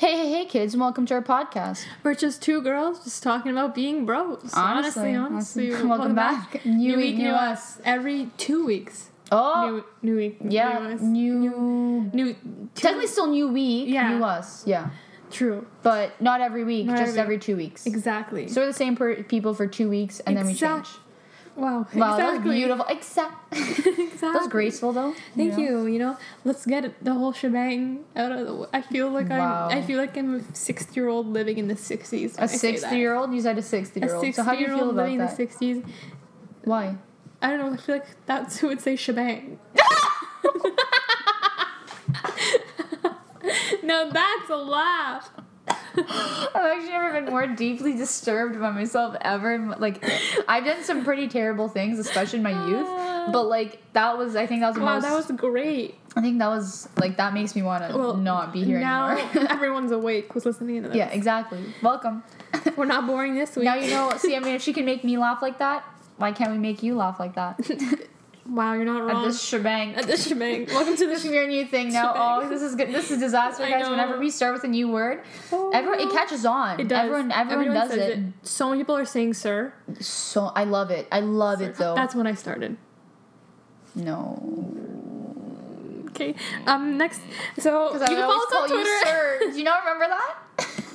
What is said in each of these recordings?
Hey, hey, hey, kids, and welcome to our podcast. We're just two girls just talking about being bros. Honestly, honestly, honestly. Welcome back. New New, week, new us. us. Every two weeks. Oh, New, new week. yeah, New us. new. New. Technically, still new week, Yeah. new us, yeah, True. but not every week, Not just every- every two weeks. Exactly. So we're the same per- people for two weeks, and then we change. Wow. Wow, that was exactly. beautiful. Except exactly. that was graceful, though. Thank know? you. You know, let's get the whole shebang out of the way. I feel like Wow. I'm. I feel like I'm a sixty-year-old living in the sixties. A sixty-year-old. You said a A sixty-year-old. So how do you feel sixty-year-old about living in the sixties. Why? I don't know. I feel like that's who would say shebang. now that's a laugh. I've actually never been more deeply disturbed by myself ever. Like, I've done some pretty terrible things, especially in my youth. Ah. But like, that was I think that was the Wow, most. that was great. I think that was like that makes me want to Well, not be here now anymore. everyone's awake who's listening to this. yeah, exactly. Welcome. We're not boring this week. now you know. See, I mean, if she can make me laugh like that, why can't we make you laugh like that? Wow, you're not At wrong. this shebang. At this shebang. Welcome to This the is your new thing now. Oh, this is good. This is a disaster, guys. Whenever we start with a new word, Oh, everyone it catches on. It does. Everyone, everyone, does says it. So many people are saying "sir." So I love it. I love it though. That's when I started. no. Okay. Um. Next. So you can follow us on call you sir. Do you not remember that?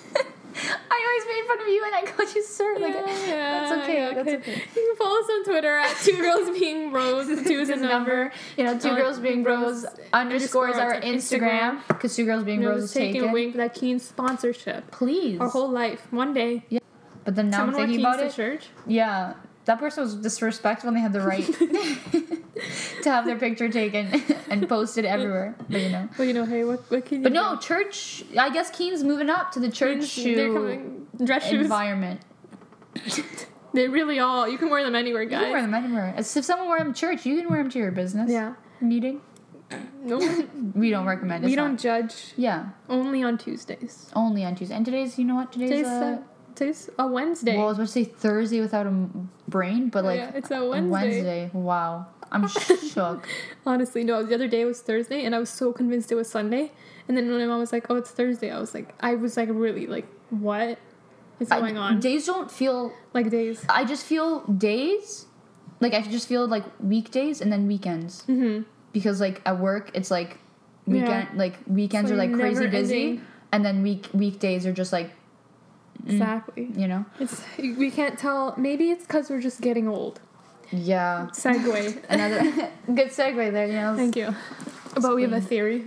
I always made fun of you and I called you sir. Like, yeah, that's okay. That's okay. You can follow us on Twitter at two girls being bros. Two is a This number. You know, two Uh, girls being bros underscores our Instagram because two girls being You know, bros is taking taken. waiting for that Keen sponsorship. Please. Our whole life, one day. Yeah. But then now I'm thinking about it. church. Yeah, that person was disrespectful and they had the right to have their picture taken and posted everywhere. But you know. Well, you know, hey, what, what can you But do? no, church. I guess Keen's moving up to the church They're shoe coming. Dress shoes. environment. They really all. You can wear them anywhere, guys. You can wear them anywhere. As if someone wore them to church, you can wear them to your business Yeah. meeting. No, We don't recommend it. we don't not- judge. Yeah, Only on Tuesdays. only on Tuesdays. And today's, you know what? Today's, Today's, uh, today's a Wednesday. well, I was about to say Thursday without a brain, but Oh, like yeah, it's a Wednesday. Wednesday. Wow, I'm shook. Honestly, no. The other day was Thursday, and I was so convinced it was Sunday. And then when my mom was like, "Oh, it's Thursday," I was like, I was like, really, like, what is I- going on? Days don't feel. like days. I just feel days. Like I just feel like weekdays and then weekends Mm-hmm. because like at work it's like Yeah. weekend like weekends It's, are like, like crazy busy ending. and then week weekdays are just like Mm. Exactly. you know It's we can't tell. Maybe it's because we're just getting old. yeah Segue. another good segue there you know Thank you. But we have a theory.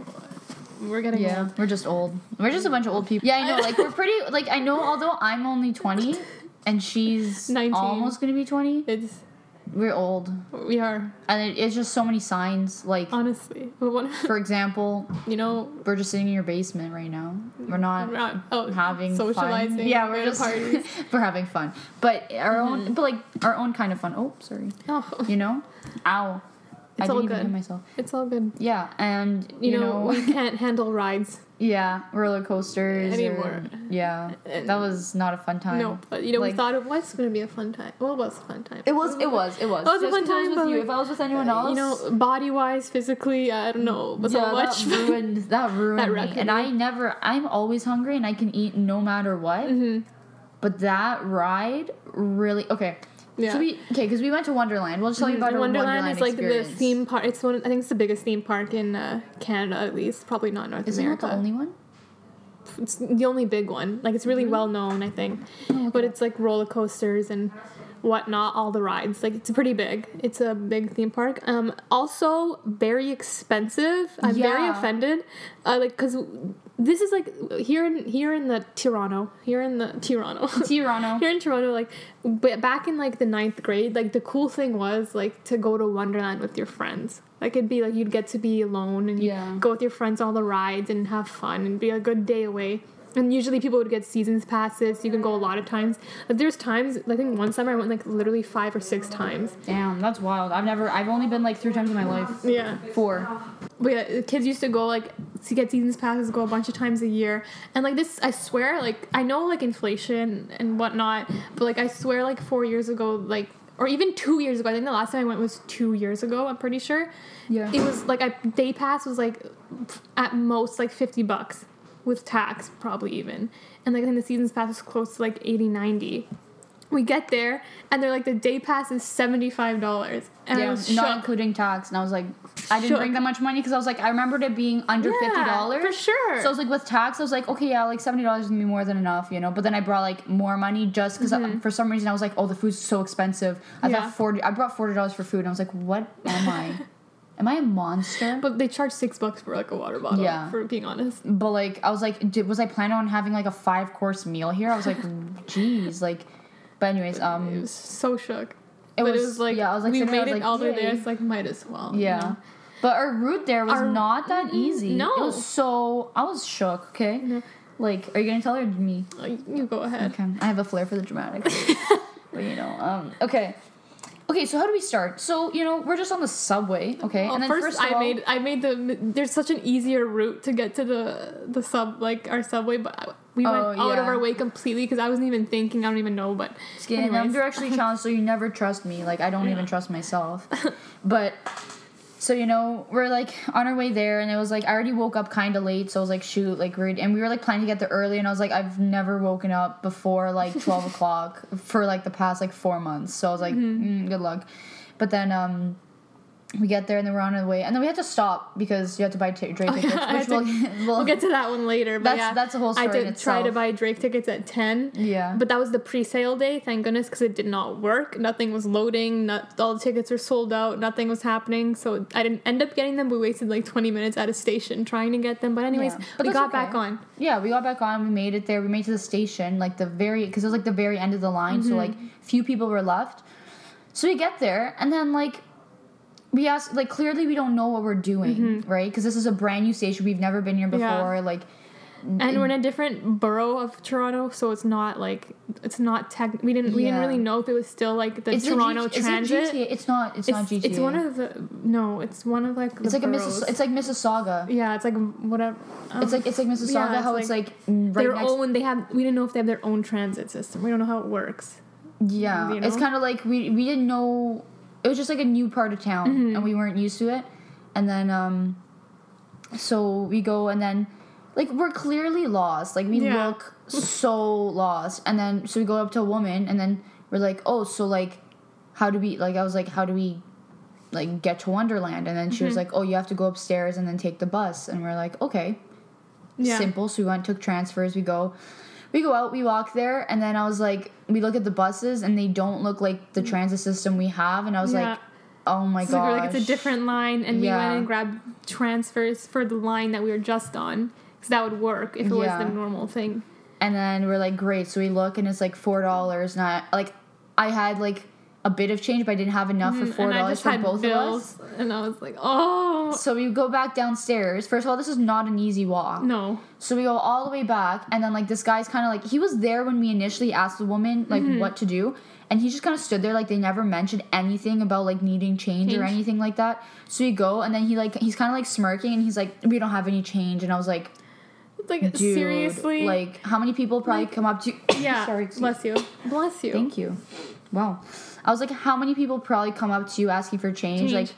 We're getting yeah old. we're just old we're just a bunch of old people yeah I know like we're pretty like I know although I'm only 20 and she's 19. almost gonna be 20 It's we're old we are and it, it's just so many signs like honestly. For example you know, we're just sitting in your basement right now we're not we're not oh, having socializing. Fun. Yeah, we're just parties. we're having fun, but our own, mm-hmm. but like our own kind of fun. Oh, sorry. Oh, You know, ow. I It's all didn't even good. myself. it's all good. Yeah, and You, you, know, know, we can't handle rides. yeah, roller coasters or- Anymore. yeah, And- that was not a fun time. No, but you know, we thought it was going to be a fun time. Well, it was a fun time. It was. It was. It was. It was a Just fun 'cause I was time, with you. If I was with anyone else, You know, body wise, physically, I don't know, but so much. that ruined. That ruined That me. And me. I never. I'm always hungry, and I can eat no matter what. hmm But that ride really okay. Yeah. So we okay because we went to Wonderland. We'll just tell you about Wonderland, Wonderland is like experience. the theme park. It's one. I think it's the biggest theme park in uh, Canada, at least. Probably not North America. Is it not America. the only one? It's the only big one. Like it's really well known, I think. Oh, But it's like roller coasters and whatnot, all the rides. Like it's pretty big. It's a big theme park. Um, also very expensive. I'm very offended. Uh, like because this is like here in here in the Toronto, here in the Toronto. Toronto. Here in Toronto, like, but back in like the ninth grade, like the cool thing was like to go to Wonderland with your friends. Like it'd be like you'd get to be alone and Yeah. go with your friends on all the rides and have fun and be a good day away. And usually people would get seasons passes. You can go a lot of times. Like there's times. I think one summer I went like literally five or six times. Damn, that's wild. I've never. I've only been like three times in my life. Yeah. Four. But yeah, the kids used to go like to get seasons passes, go a bunch of times a year, and like this, I swear, like I know like inflation and whatnot, but like I swear, like four years ago, like or even two years ago, I think the last time I went was two years ago. I'm pretty sure. Yeah. It was like a day pass was like at most like fifty bucks, with tax probably even. And like I think the seasons pass is close to like 80, 90. We get there and they're like the day pass is seventy five dollars. And I yeah, was not shook. including tax, and I was like, I didn't Shook. bring that much money because I was like, I remembered it being under Yeah, fifty dollars for sure. So I was like, with tax, I was like, okay, yeah, like seventy dollars is gonna be more than enough, you know. But then I brought like more money just because for some reason I was like, oh, the food's so expensive. I Mm-hmm. Yeah. thought forty. I brought forty dollars for food, and I was like, what am I? am I a monster? But they charge six bucks for like a water bottle. Yeah. For being honest. But like, I was like, did, was I planning on having like a five course meal here? I was like, geez, like. But anyways, It um, was so shook. it but was, it was like yeah, I was like, we made was it like, all the way there. It's like might as well. you Yeah. know? But our route there was Our- not that easy. No. It was so I was shook, okay? No. Like, are you gonna tell her me? Uh, You go ahead. Okay. I have a flair for the dramatic. but you know, um okay. Okay, so how do we start? So, you know, we're just on the subway, okay? Well, and then first, first, I all, made I made the there's such an easier route to get to the the sub like our subway, but we went Oh, out of our way completely because I wasn't even thinking. I don't even know, but and I'm directionally challenged, so you never trust me. Like I don't Yeah. even trust myself. but so you know, we're like on our way there, and it was like I already woke up kind of late, so I was like, shoot, like we're and we were like planning to get there early, and I was like, I've never woken up before like twelve o'clock for like the past like four months, so I was like, Mm-hmm. mm, good luck. But then um. We get there and then we're on our way, and then we had to stop because you had to buy t- Drake Oh, yeah, tickets, I which we'll, to- we'll, we'll get to that one later. But That's- yeah, that's a whole I story in did try to buy Drake tickets at ten. Yeah. but that was the pre-sale day. Thank goodness because it did not work. Nothing was loading. Not all the tickets were sold out. Nothing was happening. So I didn't end up getting them. We wasted like twenty minutes at a station trying to get them. But anyways, Yeah, but we got okay. back on. Yeah, we got back on. We made it there. We made it to the station, like the very, because it was like the very end of the line. Mm-hmm. So like few people were left. So we get there, and then like we ask, like clearly we don't know what we're doing, right? Because this is a brand new station. We've never been here Mm-hmm. Yeah. before. Like and we're in a different borough of Toronto, so it's not like it's not tech. We didn't we didn't really know if it was still like the it's Toronto G- Transit. Is it GTA? It's not. It's, It's, not GTA. it's one of the no, it's one of like It's like a. Missis- It's like Mississauga. yeah, it's like whatever. um, It's like it's like Mississauga. yeah, it's how it's like like mm, right their next. own. They have. We didn't know if they have their own transit system. We don't know how it works. Yeah, you it's kind of like we we didn't know. It was just like a new part of town, Mm-hmm. and we weren't used to it. And then um, so we go, and then like we're clearly lost. Like we Yeah. look so lost. And then so we go up to a woman, and then we're like, oh, so like, how do we like? I was like, how do we like get to Wonderland? And then she was Mm-hmm. like, oh, you have to go upstairs and then take the bus. And we're like, okay, Yeah. simple. So we went, took transfers. We go, we go out, we walk there, and then I was like, we look at the buses, and they don't look like the transit system we have, and I was Mm. Yeah. like, oh my So we god, like it's a different line, and we went and grabbed transfers for the line that we were just on, because that would work if it Yeah. was the normal thing. And then we're like, great. So we look, and it's like four dollars. I like, I had like a bit of change, but I didn't have enough for four and I dollars for both bills, of us. and I was like, oh So we go back downstairs. First of all, this is not an easy walk. no, So we go all the way back, and then like this guy's kind of like he was there when we initially asked the woman like Mm-hmm. what to do, and he just kind of stood there like they never mentioned anything about like needing change, or anything like that. So we go, and then he like he's kind of like smirking, and he's like, "We don't have any change," and I was like, like "Dude, seriously, like how many people probably Like, come up to You? yeah, sorry, bless you, bless you. thank you, wow." I was like, how many people probably come up to you asking for change? change. Like,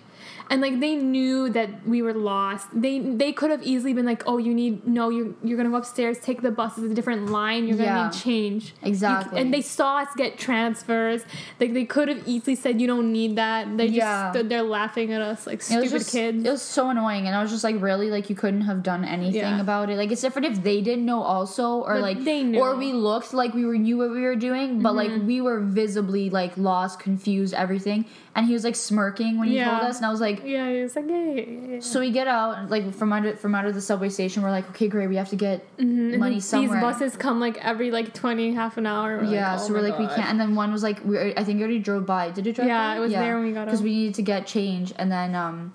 and like they knew that we were lost. They they could have easily been like, "Oh, you need no, you're you're gonna go upstairs, take the bus. It's a different line. You're gonna Yeah. need change." You- Exactly. and they saw us get transfers. Like they could have easily said, "You don't need that." They just Yeah. stood there laughing at us like stupid just kids. it was so annoying, and I was just like, really, like you couldn't have done anything Yeah. about it. Like it's different if they didn't know also, or But like they knew. Mm-hmm. or we looked like we were knew what we were doing, but like we were visibly like lost, confused, everything. And he was like smirking when he Yeah. told us, and I was like. yeah, he was like, "Yeah, yeah, yeah, yeah." So we get out, like from under from out of the subway station. We're like, okay, great, we have to get And money somewhere. These buses come like every like twenty, half an hour. We're yeah, like, oh so we're like, we can't. And then one was like, we I think already drove by. Did it drive Yeah, by? it was there when we got Because we needed to get change, and then um,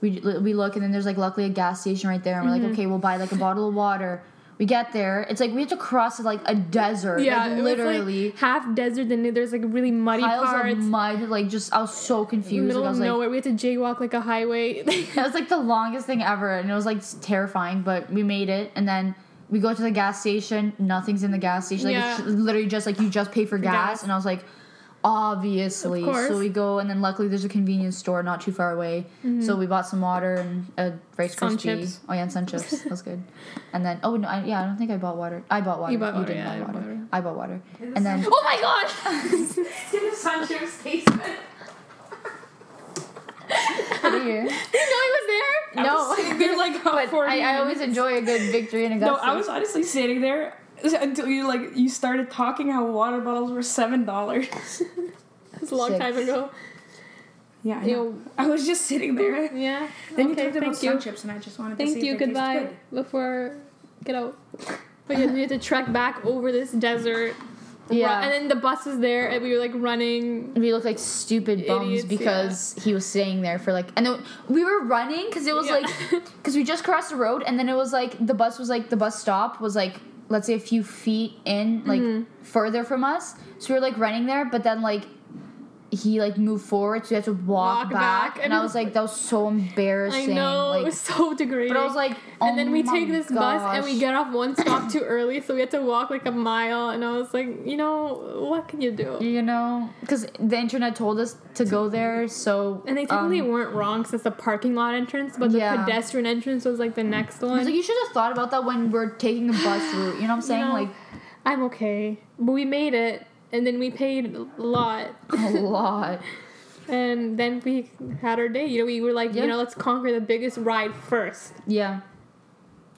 we we look, and then there's like luckily a gas station right there, and we're Mm-hmm. like, okay, we'll buy like a bottle of water. We get there, it's like we have to cross like a desert, Yeah, like literally. like, half desert. Then there's like really muddy Piles parts. of mud, like just I was so confused. middle Like, I of was like, nowhere. We had to jaywalk like a highway. that was like the longest thing ever, and it was like terrifying. But we made it, and then we go to the gas station. Nothing's in the gas station. Like it's Yeah. literally just like you just pay for gas, gas. and I was like, obviously. Of course. So we go, and then luckily there's a convenience store not too far away. So we bought some water and a Rice Mm-hmm. Krispie. Oh yeah, and sun chips. That was good. And then oh no, I, yeah, I don't think I bought water. I bought water. You bought water, didn't yeah, I buy bought water. water. I bought water. And then Oh my gosh! Did the sun chips taste good? of here. Did you know he was there? I No. was sitting there like But I, I always enjoy a good victory in No, Augusta. I was honestly sitting there until you like you started talking how water bottles were seven dollars. It was a long Six. time ago. Yeah, I, know. know, I was just sitting there. yeah. Then okay, you talked about thank sun chips, and I just wanted to Thank see you. if they Goodbye. good. Before get out. But yeah, we had to trek back over this desert. Yeah. Ru- And then the bus was there, and we were like running. we looked like stupid bums Idiots, because he was staying there for like and then we were running because it was Yeah. like because we just crossed the road and then it was like the bus was like the bus stop was like let's say a few feet in like Mm-hmm. further from us so we were like running there but then like he like moved forward so we had to walk, Walk back, back, and I was like that was so embarrassing. I know it was so degrading. but I was like oh and then we my take this bus and we get off one stop too early, so we had to walk like a mile. And I was like, you know, what can you do? you know because the internet told us to go there so And they technically um, weren't wrong since the parking lot entrance, but the Yeah. pedestrian entrance was like the next one. I was like, you should have thought about that when we're taking the bus route. You know what I'm saying? know, like I'm okay, but we made it, and then we paid a lot, a lot. and then we had our day. You know, we were like, Yeah. you know, let's conquer the biggest ride first. Yeah.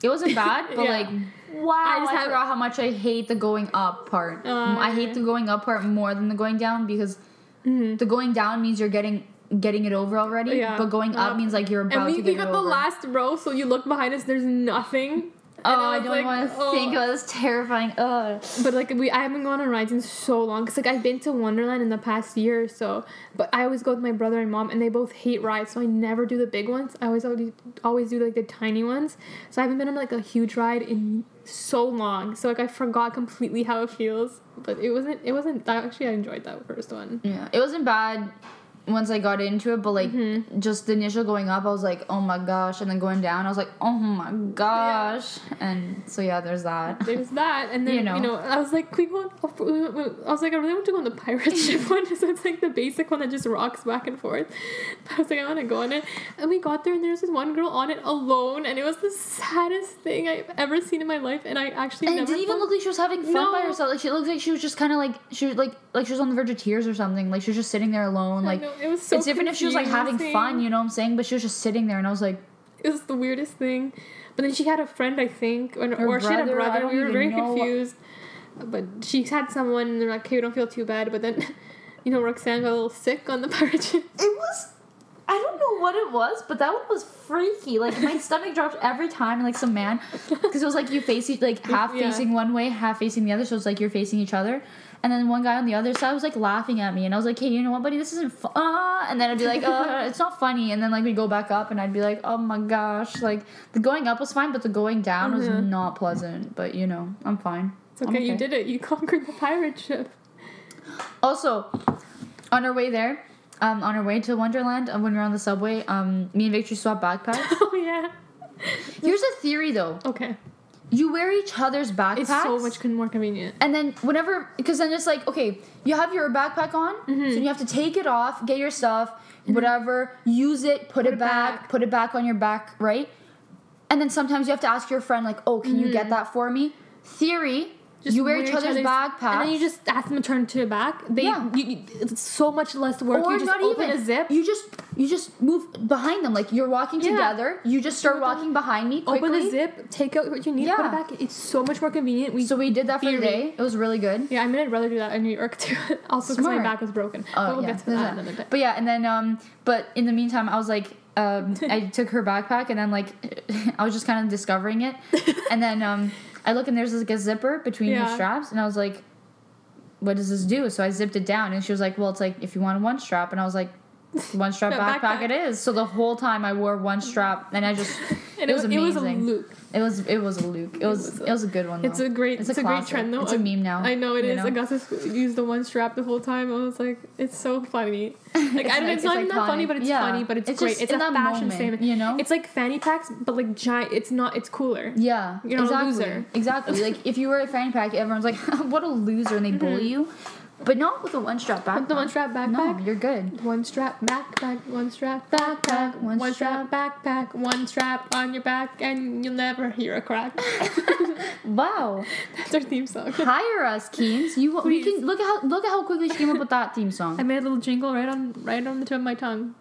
It wasn't bad, but Yeah. like, wow, I I, just have- forgot how much I hate the going up part. Uh, I hate the going up part more than the going down because Mhm. the going down means you're getting getting it over already, Yeah. but going up Up. means like you're about And we, to we get got it the last row, so you look behind us. There's nothing. Oh, And I, don't like, want to oh. think about this terrifying. Ugh. But like we, I haven't gone on rides in so long. Cause like I've been to Wonderland in the past year or so, but I always go with my brother and mom, and they both hate rides, so I never do the big ones. I always always, always do like the tiny ones. So I haven't been on like a huge ride in so long. So like I forgot completely how it feels. But it wasn't. It wasn't. I actually I enjoyed that first one. Yeah, it wasn't bad once I got into it, but like Mm-hmm. just the initial going up, I was like, oh my gosh, and then going down, I was like, oh my gosh, and so yeah, there's that. There's that, and then You you know. know, I was like, we on, I was like, I really want to go on the pirate ship one. So it's like the basic one that just rocks back and forth. But I was like, I want to go on it, and we got there, and there was this one girl on it alone, and it was the saddest thing I've ever seen in my life. And I actually And it never didn't even look like she was having fun by herself. Like she looked like she was just kind of like she was like like she was on the verge of tears or something. Like she was just sitting there alone. I Like know, it was so it's different if she was like having fun, you know what I'm saying? But she was just sitting there, and I was like, It was the weirdest thing. But then she had a friend, I think, or, Her or she had a brother, I brother. don't We were very know. confused. But she had someone, and they're like, "Okay, we don't feel too bad." But then, you know, Roxanne got a little sick on the pirate ship. it was. I don't know what it was, but that one was freaky. Like my stomach dropped every time, like some man, because it was like you face each, like half Yeah. facing one way, half facing the other. So it's like you're facing each other, and then one guy on the other side was like laughing at me, and I was like, "Hey, you know what, buddy? This isn't fun." Uh, and then I'd be like, "Uh, it's not funny," and then like we'd go back up, and I'd be like, "Oh my gosh!" Like the going up was fine, but the going down was Mhm. not pleasant. But you know, I'm fine. It's I'm okay, you did it. You conquered the pirate ship. Also, on our way there, um, on our way to Wonderland, uh, when we were on the subway, um, me and Victory swapped backpacks. Oh yeah. Here's a theory though: Okay. you wear each other's backpacks, It's so much con- more convenient. and then whenever, because then it's like, okay, you have your backpack on, Mm-hmm. so you have to take it off, get your stuff, whatever, use it, put, it, it back, back. put it back on your back, right? And then sometimes you have to ask your friend, like, oh, can you Mm-hmm. get that for me? Theory: you wear, each other's, backpacks, and then you just ask them to turn to the back. They, Yeah. you, you- it's so much less work. or you just not open even a zip, You just you just move behind them like you're walking Yeah. together. You just start walking behind me quickly. open the zip, take out what you need, yeah. put it back. It's so much more convenient. We So we did that for the Theory. day. It was really good. yeah, I mean, I'd rather do that in New York too. also, because my back was broken. Oh, but we'll yeah. get to that another day. But yeah, and then um, but in the meantime, I was like, um, I took her backpack and then like, I was just kind of discovering it, and then um, I look and there's like a zipper between Yeah. the straps, and I was like, what does this do? So I zipped it down, and she was like, well, it's like if you want one strap, and I was like. One strap backpack, backpack. it is. So the whole time I wore one strap, and I just And it was It was a amazing. loop. It was it was a Luke. It was was a- it was a good one. Though. It's a great. It's, a, great trend though. It's a meme now. I know it is. Augustus used the one strap the whole time. I was like, it's so funny. Like It's I don't. like- it's, it's not even that funny, but it's Yeah. funny. But it's, It's great. just It's in a that fashion moment, statement. you know? It's like fanny packs, but like giant. It's not. It's cooler. Yeah, You're not a loser. Exactly. like if you wear a fanny pack, everyone's like, "What a loser," and they bully Mm-hmm. you. But not with a one strap backpack. The one strap backpack. No, you're good. One strap backpack, one strap backpack, One one, strap backpack, one strap on your back, and you'll never hear a crack. Wow. That's our theme song. Hire us, Keens. You we can look at how look at how quickly she came up with that theme song. I made a little jingle right on right on the tip of my tongue.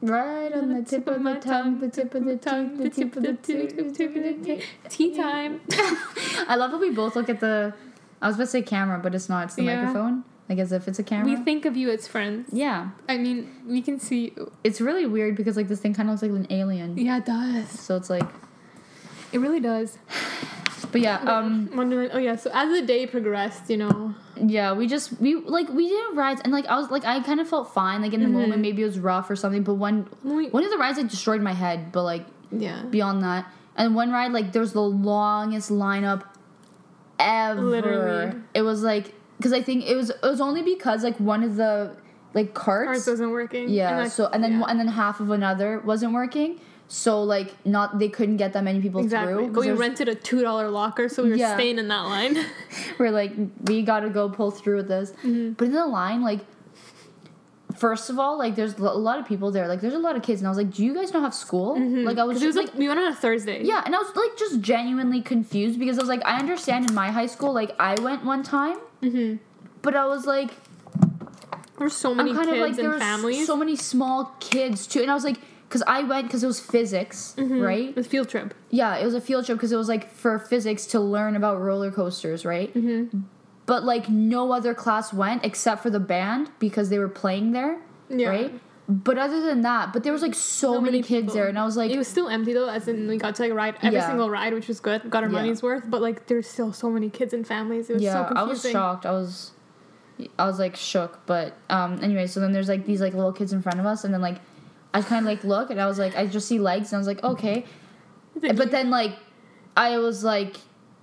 Right on the tip of the tongue, the tip of the tongue, the tip of the tip, the tip of the tip. Tea time. I love that we both look at the. I was about to say camera, but it's not. It's the Yeah. microphone. Like as if it's a camera. We think of you as friends. yeah, I mean, we can see. it's really weird because like this thing kind of looks like an alien. Yeah, it does. So it's like, It really does. but yeah, um. Oh yeah. So as the day progressed, you know, yeah, we just we like we did rides and like I was like I kind of felt fine like in the moment maybe it was rough or something, but one we- one of the rides like destroyed my head, but like yeah. beyond that, and one ride like there was the longest lineup ever. Literally. it was like because I think it was it was only because like one of the like carts wasn't working. Yeah. And so and then yeah. and then half of another wasn't working. So like not they couldn't get that many people Exactly. through. But we rented a two dollar locker, so we were Yeah. staying in that line. We're like we got to go pull through with this. Mm-hmm. But in the line like first of all like there's a lot of people there. Like there's a lot of kids and I was like, "Do you guys not have school?" Like I was Mm-hmm. Because it was just like, we went on a Thursday. yeah, and I was like just genuinely confused because I was like, I understand in my high school, like I went one time, Mm-hmm. but I was like, There's so many I'm kind kids of like there and were families. so many small kids too, and I was like, because I went because it was physics, Mm-hmm. right? It was field trip. Yeah, it was a field trip because it was like for physics to learn about roller coasters, right? But like no other class went except for the band because they were playing there, Yeah. right? But other than that, but there was like so, So many, many kids people. there, and I was like, it was still empty though, as in we got to like ride every Yeah. single ride, which was good. Got our Yeah. money's worth. But like there's still so many kids and families. It was yeah, so I was shocked. I was, I was like shook. But um, anyway, so then there's like these like little kids in front of us, and then like, I kind of like look, and I was like, I just see legs, and I was like, okay, but then like, I was like,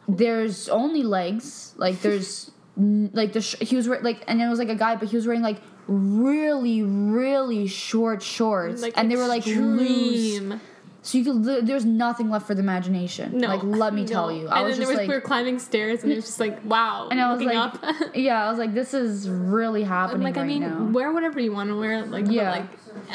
there's only legs. Like there's like the sh- he was wearing like, and it was like a guy, but he was wearing like really really short shorts, and they were like loose. So you could there's nothing left for the imagination. No, like let me tell you, I and was then just there was, like. we were climbing stairs, and it was just like wow. and I was looking like, up. yeah, I was like, this is really happening like right I mean, now. wear whatever you want to wear. Like Yeah. like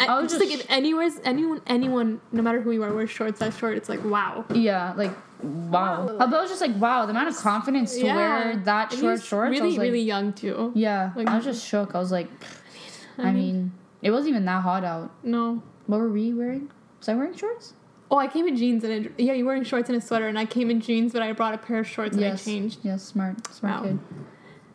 I was just like just- if anywhere's anyone anyone no matter who you are wears shorts that short. It's like wow. Yeah, like wow. Wow. But I was just like, wow, the amount of confidence to wear that And short shorts. Really, I was like, really young too. yeah. like- I was just shook. I was like, I mean, it wasn't even that hot out. No. What were we wearing? Was I wearing shorts? Oh, I came in jeans and a, yeah, you were wearing shorts and a sweater, and I came in jeans, but I brought a pair of shorts and. I changed. Yes, smart, smart Wow. kid.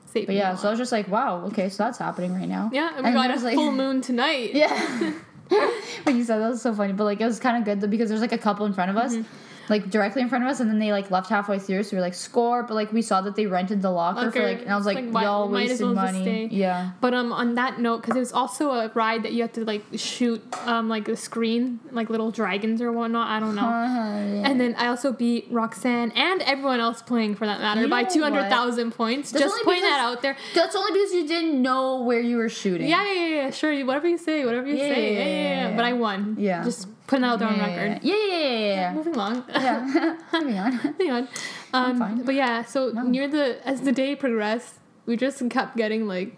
Saved But yeah, a so I was just like, wow, okay, so that's happening right now. yeah, and we and got a was, like- full moon tonight. Yeah. when you said that was so funny, but like it was kind of good though because there's like a couple in front of us, Mm-hmm. Like directly in front of us, and then they like left halfway through, so we were like score, but like we saw that they rented the locker for like, and I was like, like, y'all wasted well money. Yeah. But um, on that note, because it was also a ride that you have to like shoot um like a screen, like little dragons or whatnot. I don't know. Uh-huh, And then I also beat Roxanne and everyone else playing for that matter You by two hundred thousand points. That's Just putting that out there. That's only because you didn't know where you were shooting. Yeah, yeah, yeah, yeah. Sure, whatever you say, whatever you Yeah, say. yeah, Yeah, yeah, yeah, yeah, yeah. But I won. Yeah. Just putting that out there on yeah, record. Yeah, yeah, yeah, yeah. yeah. Moving along. yeah. Moving on. Moving on. Um. But yeah, so near the as the day progressed, we just kept getting like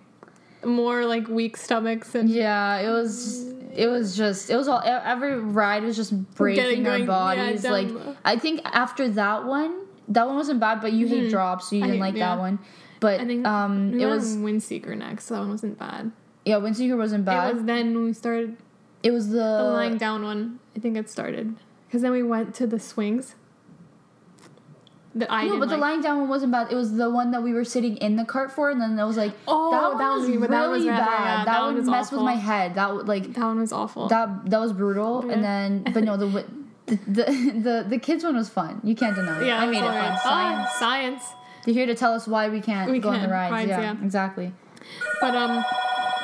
more like weak stomachs and Yeah, it was. It was just. It was all. Every ride was just breaking our yeah, bodies. down like I think after that one, that one wasn't bad, but you hate drops, so you Mm-hmm. Didn't hate- like yeah. that one. But I think um, it was Windseeker next, so that one wasn't bad. yeah. Windseeker wasn't bad. It was then when we started It was the, the lying down one. I think it started because then we went to the swings. That I no, but the lying down one wasn't bad. It was the one that we were sitting in the cart for, and then it was like, Oh, that one that was was- really that was bad. yeah, that, that one one messed with my head. That like that one was awful. that that was brutal. Yeah. And then, but no, the the, the the the kids one was fun. You can't deny. it. yeah, I made it fun. Ah, Science. science. They're here to tell us why we can't We go on the rides. Rides, yeah, yeah. exactly. But um,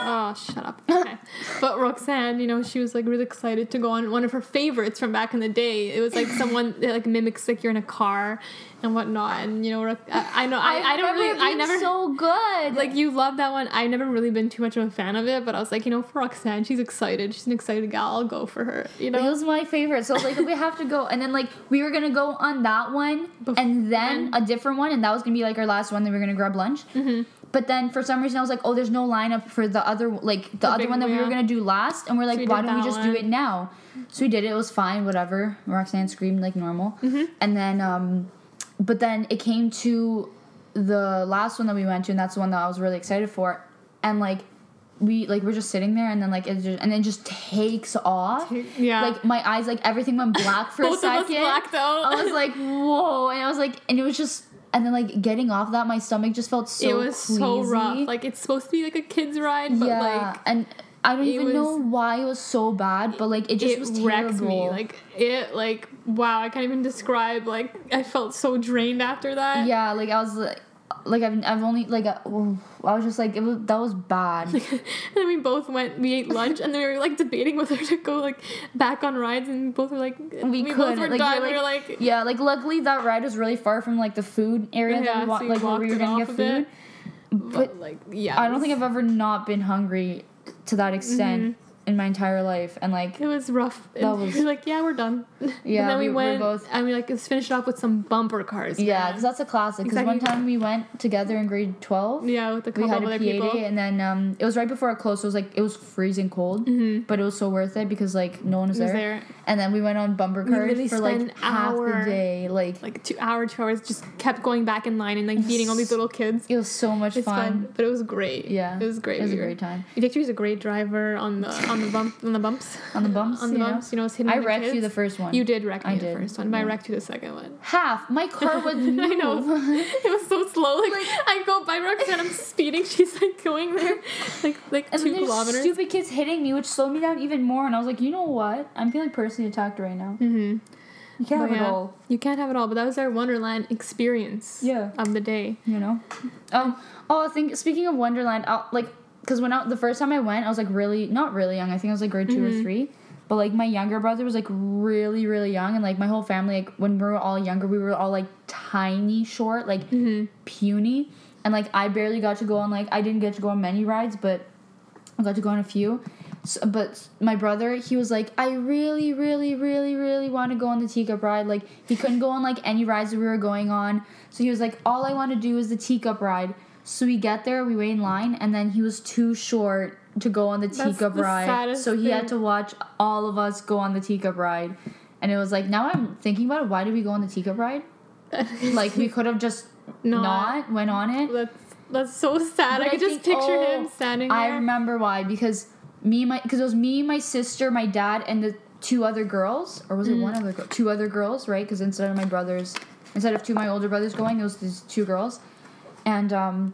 oh, shut up. Okay. but Roxanne, you know, she was like really excited to go on one of her favorites from back in the day. It was like someone that like mimics like you're in a car and whatnot. And you know, I, I know I, I don't really I never so good. like you love that one. I never really been too much of a fan of it, but I was like, you know, for Roxanne, she's excited. She's an excited gal. I'll go for her. You know, it was my favorite. So I like, we have to go. And then like we were gonna go on that one, Bef- and then a different one, and that was gonna be like our last one. Then we were gonna grab lunch. Mm-hmm. but then for some reason I was like, oh, there's no lineup for the other like the, The other one that we were gonna do last, and we're like, we why don't we just do it now? So we did it. It was fine, whatever. Roxanne screamed like normal, Mm-hmm. and then um, but then it came to the last one that we went to, and that's the one that I was really excited for, and like. We like we're just sitting there and then like it just and then just takes off. Yeah. Like my eyes like everything went black for a second. I was like, whoa, and I was like, and it was just, and then like getting off that, my stomach just felt so. it was so rough. Like it's supposed to be like a kid's ride, but yeah, like and I don't it even know why it was so bad, but like it just it was wrecked terrible. me. Like it, like wow, I can't even describe. Like I felt so drained after that. yeah, like I was like, like I've, I've only like I, I was just like it was that was bad. and then we both went. We ate lunch, and then we were like debating whether to go like back on rides, and both were like, We both couldn't, were like, done. you're we were like- like, yeah, like luckily that ride was really far from like the food area that Yeah, we wa- so like where we were gonna get off a bit. food. but But like yeah, I don't think I've ever not been hungry to that extent Mm-hmm. in my entire life, and like It was rough. That And was- we like, yeah, we're done. Yeah, and then we, we- we're went both- and we like let's finish it off with some bumper cars. Yeah, because that's a classic. Because one time we went together in grade twelve. yeah, with a We had a other people. and then um, it was right before it closed. So it was like it was freezing cold, Mm-hmm. but it was so worth it because like no one was, was there. there. And then we went on bumper cars for like an half hour. the day. Like, Like two hour, two hours, just kept going back in line and like beating all these little kids. it was so much It's fun. fun. but it was great. Yeah, it was great. It was a were- great time Victory's a great driver on the on the bump on the bumps. on the bumps. on the you know? bumps, you know, hitting I wrecked you the first one. You did wreck me I the first one, but I wrecked you the second one. half. My car would move. I know. It was so slow. Like, I go by Roxanne, I'm speeding. She's like going there, like like And two kilometers. stupid kids hitting me, which slowed me down even more. And I was like, you know what? I'm feeling personally attacked right now. Mm-hmm. You can't have But it all. You can't have it all, but that was our Wonderland experience. Yeah. Of the day. you know um oh i think speaking of wonderland i like because when I, the first time i went i was like really not really young i think i was like grade 2 Mm-hmm. or three but like my younger brother was like really really young and like my whole family like when we were all younger we were all like tiny short like Mm-hmm. puny and like i barely got to go on like i didn't get to go on many rides but i got to go on a few so, but my brother he was like i really really really really want to go on the teacup ride. Like he couldn't go on like any rides that we were going on. So he was like all i want to do is the teacup ride. So we get there we wait in line and then he was too short to go on the That's teacup the ride. so he had to watch all of us go on the teacup ride. And it was like now i'm thinking about it why did we go on the teacup ride? Like we could have just Not. not, went on it. That's that's so sad. But I could just think- picture oh, him standing I remember why because me and my because it was me, my sister, my dad, and the two other girls, or was it Mm. one other girl? Two other girls, right? Because instead of my brothers, instead of two of my older brothers going, there was these two girls, and um,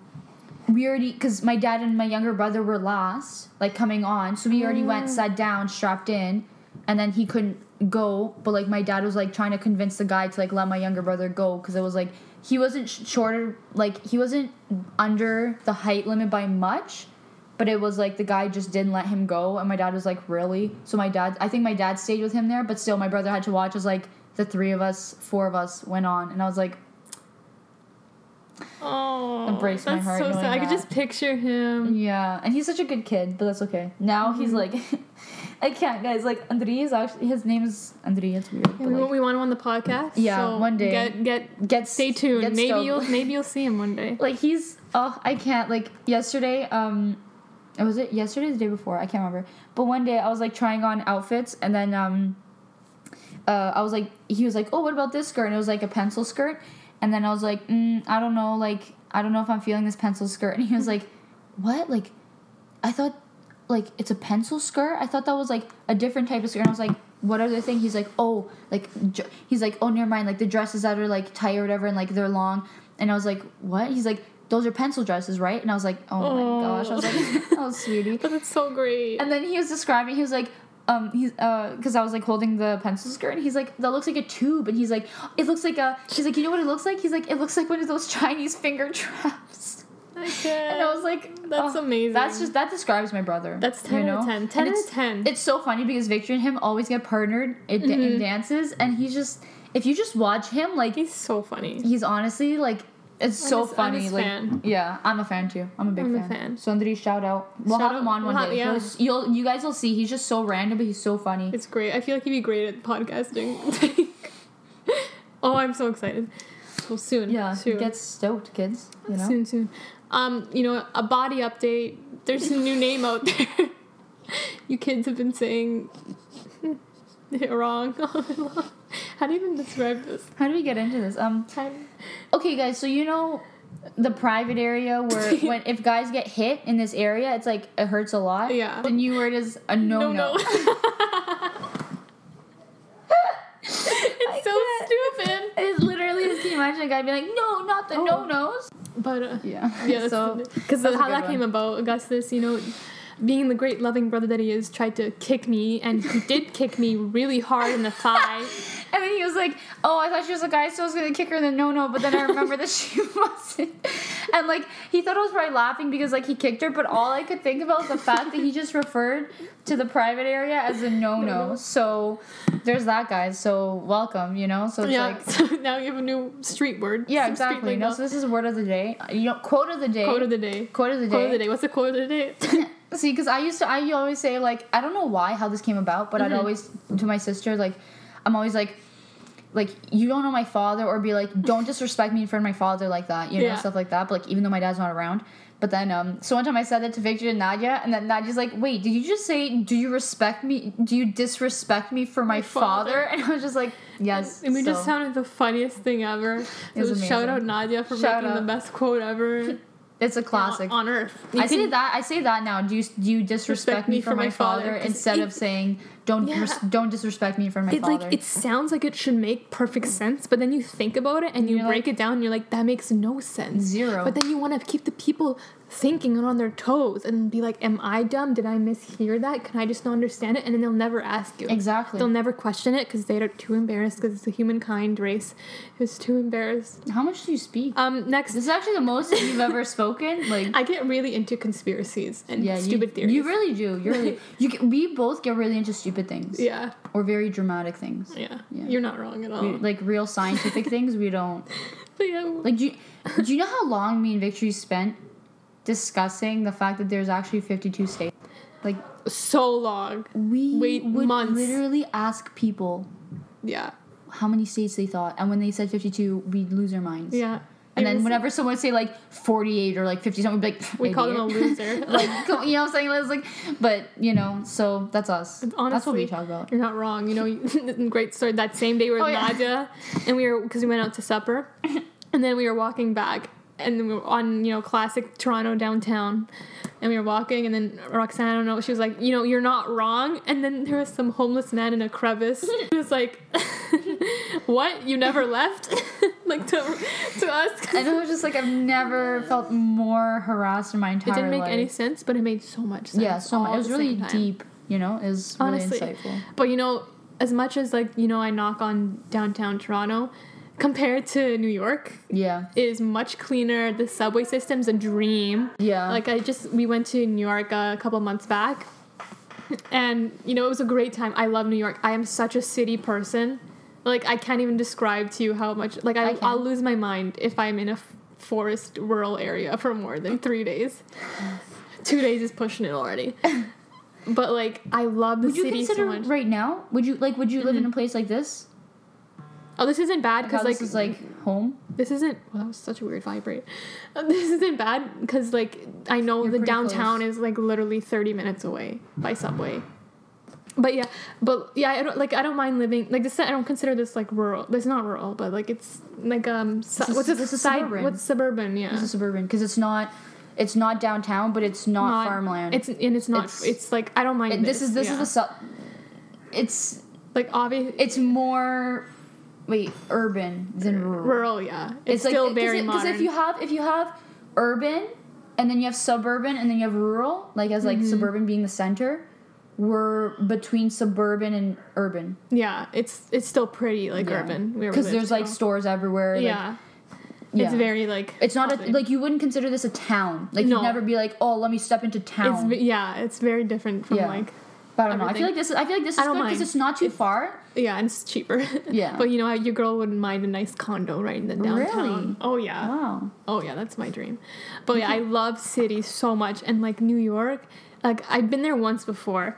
we already because my dad and my younger brother were last, like coming on, so we already Mm. went, sat down, strapped in, and then he couldn't go, but like my dad was like trying to convince the guy to like let my younger brother go because it was like he wasn't sh- shorter, like he wasn't under the height limit by much. But it was like the guy just didn't let him go, and my dad was like, "Really?" So my dad, I think my dad stayed with him there, but still, my brother had to watch as like the three of us, four of us went on, and I was like, Oh, breaks my that's heart so sad. I could just picture him. Yeah, and he's such a good kid, but that's okay. Now Mm-hmm. he's like, I can't, guys. Like Andrei is actually his name is Andrei. It's weird. We, like, we want him on the podcast. Yeah, so one day. Get get get stay tuned. get maybe stoked. you'll maybe you'll see him one day. like he's oh I can't like yesterday um was it yesterday the day before? I can't remember. But one day I was like trying on outfits and then um uh I was like he was like oh what about this skirt? And it was like a pencil skirt. And then I was like mm, I don't know like I don't know if I'm feeling this pencil skirt. And he was like what? Like I thought like it's a pencil skirt? I thought that was like a different type of skirt. And I was like what other thing? He's like oh like he's like oh never mind. Like the dresses that are like tight or whatever and like they're long. And I was like what? He's like those are pencil dresses right and I was like oh, Oh. my gosh I was like oh sweetie But it's so great. and then he was describing he was like um he's uh because I was like holding the pencil skirt and he's like that looks like a tube and he's like it looks like a he's like you know what it looks like he's like it looks like one of those Chinese finger traps I and I was like That's oh, amazing. that's just that describes my brother That's 10 you out of 10. 10 And out it's- of 10. it's so funny because Victor and him always get partnered in, Mm-hmm. in dances and he's just if you just watch him like He's so funny. he's honestly like it's I'm so I'm funny like fan. yeah i'm a fan too i'm a big I'm a fan. fan. so Andrei, shout out we'll Shout have him on one we'll have- day yeah. He'll- you'll you guys will see he's just so random but he's so funny It's great. I feel like he'd be great at podcasting. oh, I'm so excited. Well, soon. yeah soon. get stoked kids you know Soon, soon. Um, you know, a body update. There's a new name out there. you kids have been saying it wrong. How do you even describe this? How do we get into this? Um, Time- okay, guys. So you know the private area where when if guys get hit in this area, it's like it hurts a lot. Yeah. The new word is a no no. it's so stupid. It's literally just can you imagine a guy being like, no, not the Oh. no nos. But uh, Yeah. yeah, so because how that one. came about, Augustus, you know, being the great loving brother that he is, tried to kick me, and he did kick me really hard in the thigh. And then he was like, "Oh, I thought she was a guy, so I was gonna kick her in the no no." But then I remember that she wasn't. And like he thought I was probably laughing because like he kicked her, but all I could think about was the fact that he just referred to the private area as a no no. So there's that, guys. So welcome, you know. So it's yeah, like. so now you have a new street word. Yeah, some exactly. No, so this is word of the day. You know, quote of the day. quote of the day. Quote of the day. Quote of the day. What's the quote of the day? See, because I used to, I always say like, I don't know why how this came about, but I'd Mm-hmm. always to my sister like, I'm always like, like you don't know my father, or be like, don't disrespect me in front of my father like that, you know, Yeah. stuff like that. But like, even though my dad's not around. But then, um, so one time I said that to Victor and Nadia, and then Nadia's like, "Wait, did you just say, do you respect me? Do you disrespect me for my, My father? father. And I was just like, "Yes." And we just sounded the funniest thing ever. was So shout out Nadia for Shout making out. the best quote ever It's a classic. on earth. I You say that. I say that now. Do you do you disrespect me, for my, father instead it- of saying don't Yeah. res- don't disrespect me for my It father? like it sounds like it should make perfect sense, but then you think about it and you You're break like- it down and you're like, that makes no sense. Zero. But then you want to keep the people thinking and on their toes and be like, Am I dumb? Did I mishear that? Can I just not understand it? And then they'll never ask you. Exactly. They'll never question it because they're too embarrassed because it's a humankind race who's too embarrassed. How much do you speak? Um, next, This is actually the most you've ever spoken. Like, I get really into conspiracies and yeah, stupid you, theories. You really do. You're really you. Get, we both get really into stupid things. yeah, Or very dramatic things. yeah, Yeah. You're not wrong at all. We- like real scientific things, we don't. but yeah, Like, do you, do you know how long me and Victory spent discussing the fact that there's actually 52 states? Like, so long. we Wait would months. literally ask people Yeah, how many states they thought, and when they said 52, we'd lose our minds. yeah. And It then whenever someone would say like 48 or like 50 something, we'd be like, we call them a loser. like, you know what I'm saying? It's like, but you know, so that's us. that's what we talk about. You're not wrong. You know, great story. That same day we were Oh, with yeah. Nadia, and we were because we went out to supper, and then we were walking back, and then we were on you know classic Toronto downtown, and we were walking, and then Roxanne, I don't know, she was like, you know, you're not wrong, and then there was some homeless man in a crevice. He was like, what? You never left? like to to us. And it was just like I've never felt more harassed in my entire It didn't make life. any sense, but it made so much sense. Yeah, so much. It was really deep. You know, was really Honestly. insightful. But you know, as much as like you know, I knock on downtown Toronto, compared to New York, Yeah, Is much cleaner. The subway system's a dream. yeah. Like I just we went to New York a couple months back, and you know it was a great time. I love New York. I am such a city person. Like I can't even describe to you how much. Like I, I I'll lose my mind if I'm in a forest rural area for more than three days. Two days is pushing it already. But like I love the would you city so consider much. right now? Would you like? Would you live in a mm-hmm. place like this? Oh, this isn't bad because like this is like home. this isn't. Well, that was such a weird vibrate. Uh, This isn't bad because like I know You're the downtown close. is like literally thirty minutes away by subway. But yeah, but yeah, I don't like. I don't mind living like this. I don't consider this like rural. It's not rural, but like it's like um. Su- This is- what's this? this is side? suburban. What's suburban? Yeah. This is suburban because it's not. It's not downtown, but it's not, farmland. It's and it's not. It's, It's- like I don't mind. It- this, is this yeah. is the su- It's like obvious. it's more wait urban than rural. rural. Yeah, it's, still very because modern. if you have if you have urban and then you have suburban and then you have rural like as Mm-hmm. like suburban being the center we're between suburban and urban yeah, it's it's still pretty like urban. because there's like stores everywhere like, yeah, yeah. it's very like it's not a, like you wouldn't consider this a town like No. you'd never be like oh let me step into town ve- yeah, it's very different from Yeah. like but I don't know I feel like this is I feel like this is good because it's not too far yeah, and it's cheaper. Yeah. but you know, your girl wouldn't mind a nice condo right in the downtown. Really? Oh yeah. wow Oh yeah, that's my dream. But yeah, I love cities so much, and like New York, like I've been there once before,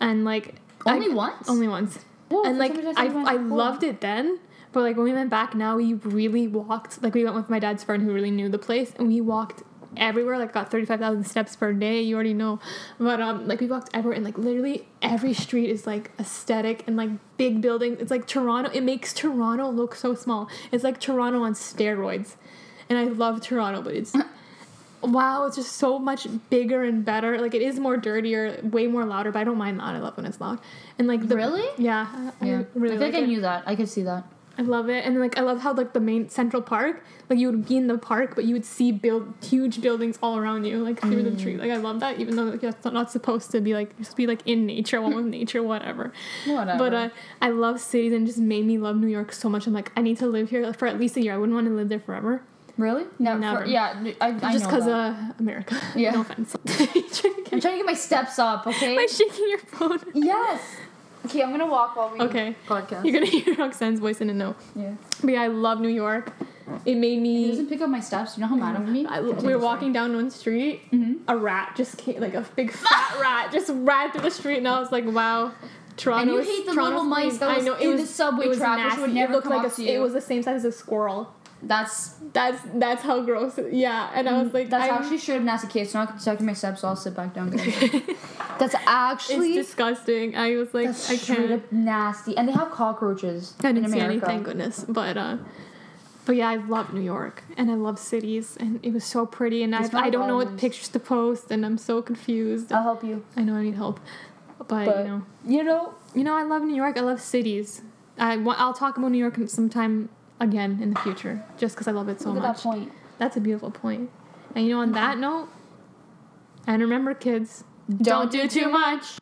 and like Only I- once? only once, Whoa, and like I I loved it then. But like when we went back now, we really walked. Like we went with my dad's friend who really knew the place, and we walked everywhere. Like got thirty five thousand steps per day. You already know, but um, like we walked everywhere, and like literally every street is like aesthetic and like big buildings. It's like Toronto. It makes Toronto look so small. It's like Toronto on steroids, and I love Toronto, but it's. Wow, it's just so much bigger and better. Like it is more dirtier, way more louder, but I don't mind that. I love when it's loud. And like the Really? yeah, I, Yeah. I really I like think I it. knew that. I could see that. I love it, and like I love how like the main Central Park, like you would be in the park, but you would see build huge buildings all around you, like through the tree. Like I love that, even though like, that's not supposed to be like you're supposed to be like in nature, one with nature, whatever. Whatever. But uh, I love cities, and it just made me love New York so much. I'm like, I need to live here for at least a year. I wouldn't want to live there forever, really? Never. Never. yeah, I, I just because uh, America. Yeah. no offense. I'm trying to get my steps up. Okay. Am I shaking your phone? yes. Okay, I'm gonna walk while we Okay. podcast. You're gonna hear Roxanne's voice in a note. yeah. But yeah, I love New York. It made He me. doesn't pick up my steps. You know how mad I'm me? I, we were walking down one street. Mhm. A rat just came, like a big fat rat, just ran through the street, and I was like, "Wow, Toronto." And you hate the Toronto's little mice clean. that was I know it in was the subway it was track, which nasty. would It never looked come like up a, to you. It was the same size as a squirrel. That's That's that's how gross. It, yeah, and I was like, Mm, that's I'm- actually straight up nasty case. So now I my steps, so I'll sit back down. that's it's actually disgusting. I was like, I can't. up nasty. And they have cockroaches I didn't in see any, thank goodness. But uh, but yeah, I love New York and I love cities, and it was so pretty. And I, It's not I don't know what pictures to post, and I'm so confused. I'll help you. I know I need help, but, But you know, you know, you know, I love New York. I love cities. I I'll talk about New York sometime again in the future, just because I love it so look much. that point. That's a beautiful point. And you know, on that note, and remember, kids, Don't do too much.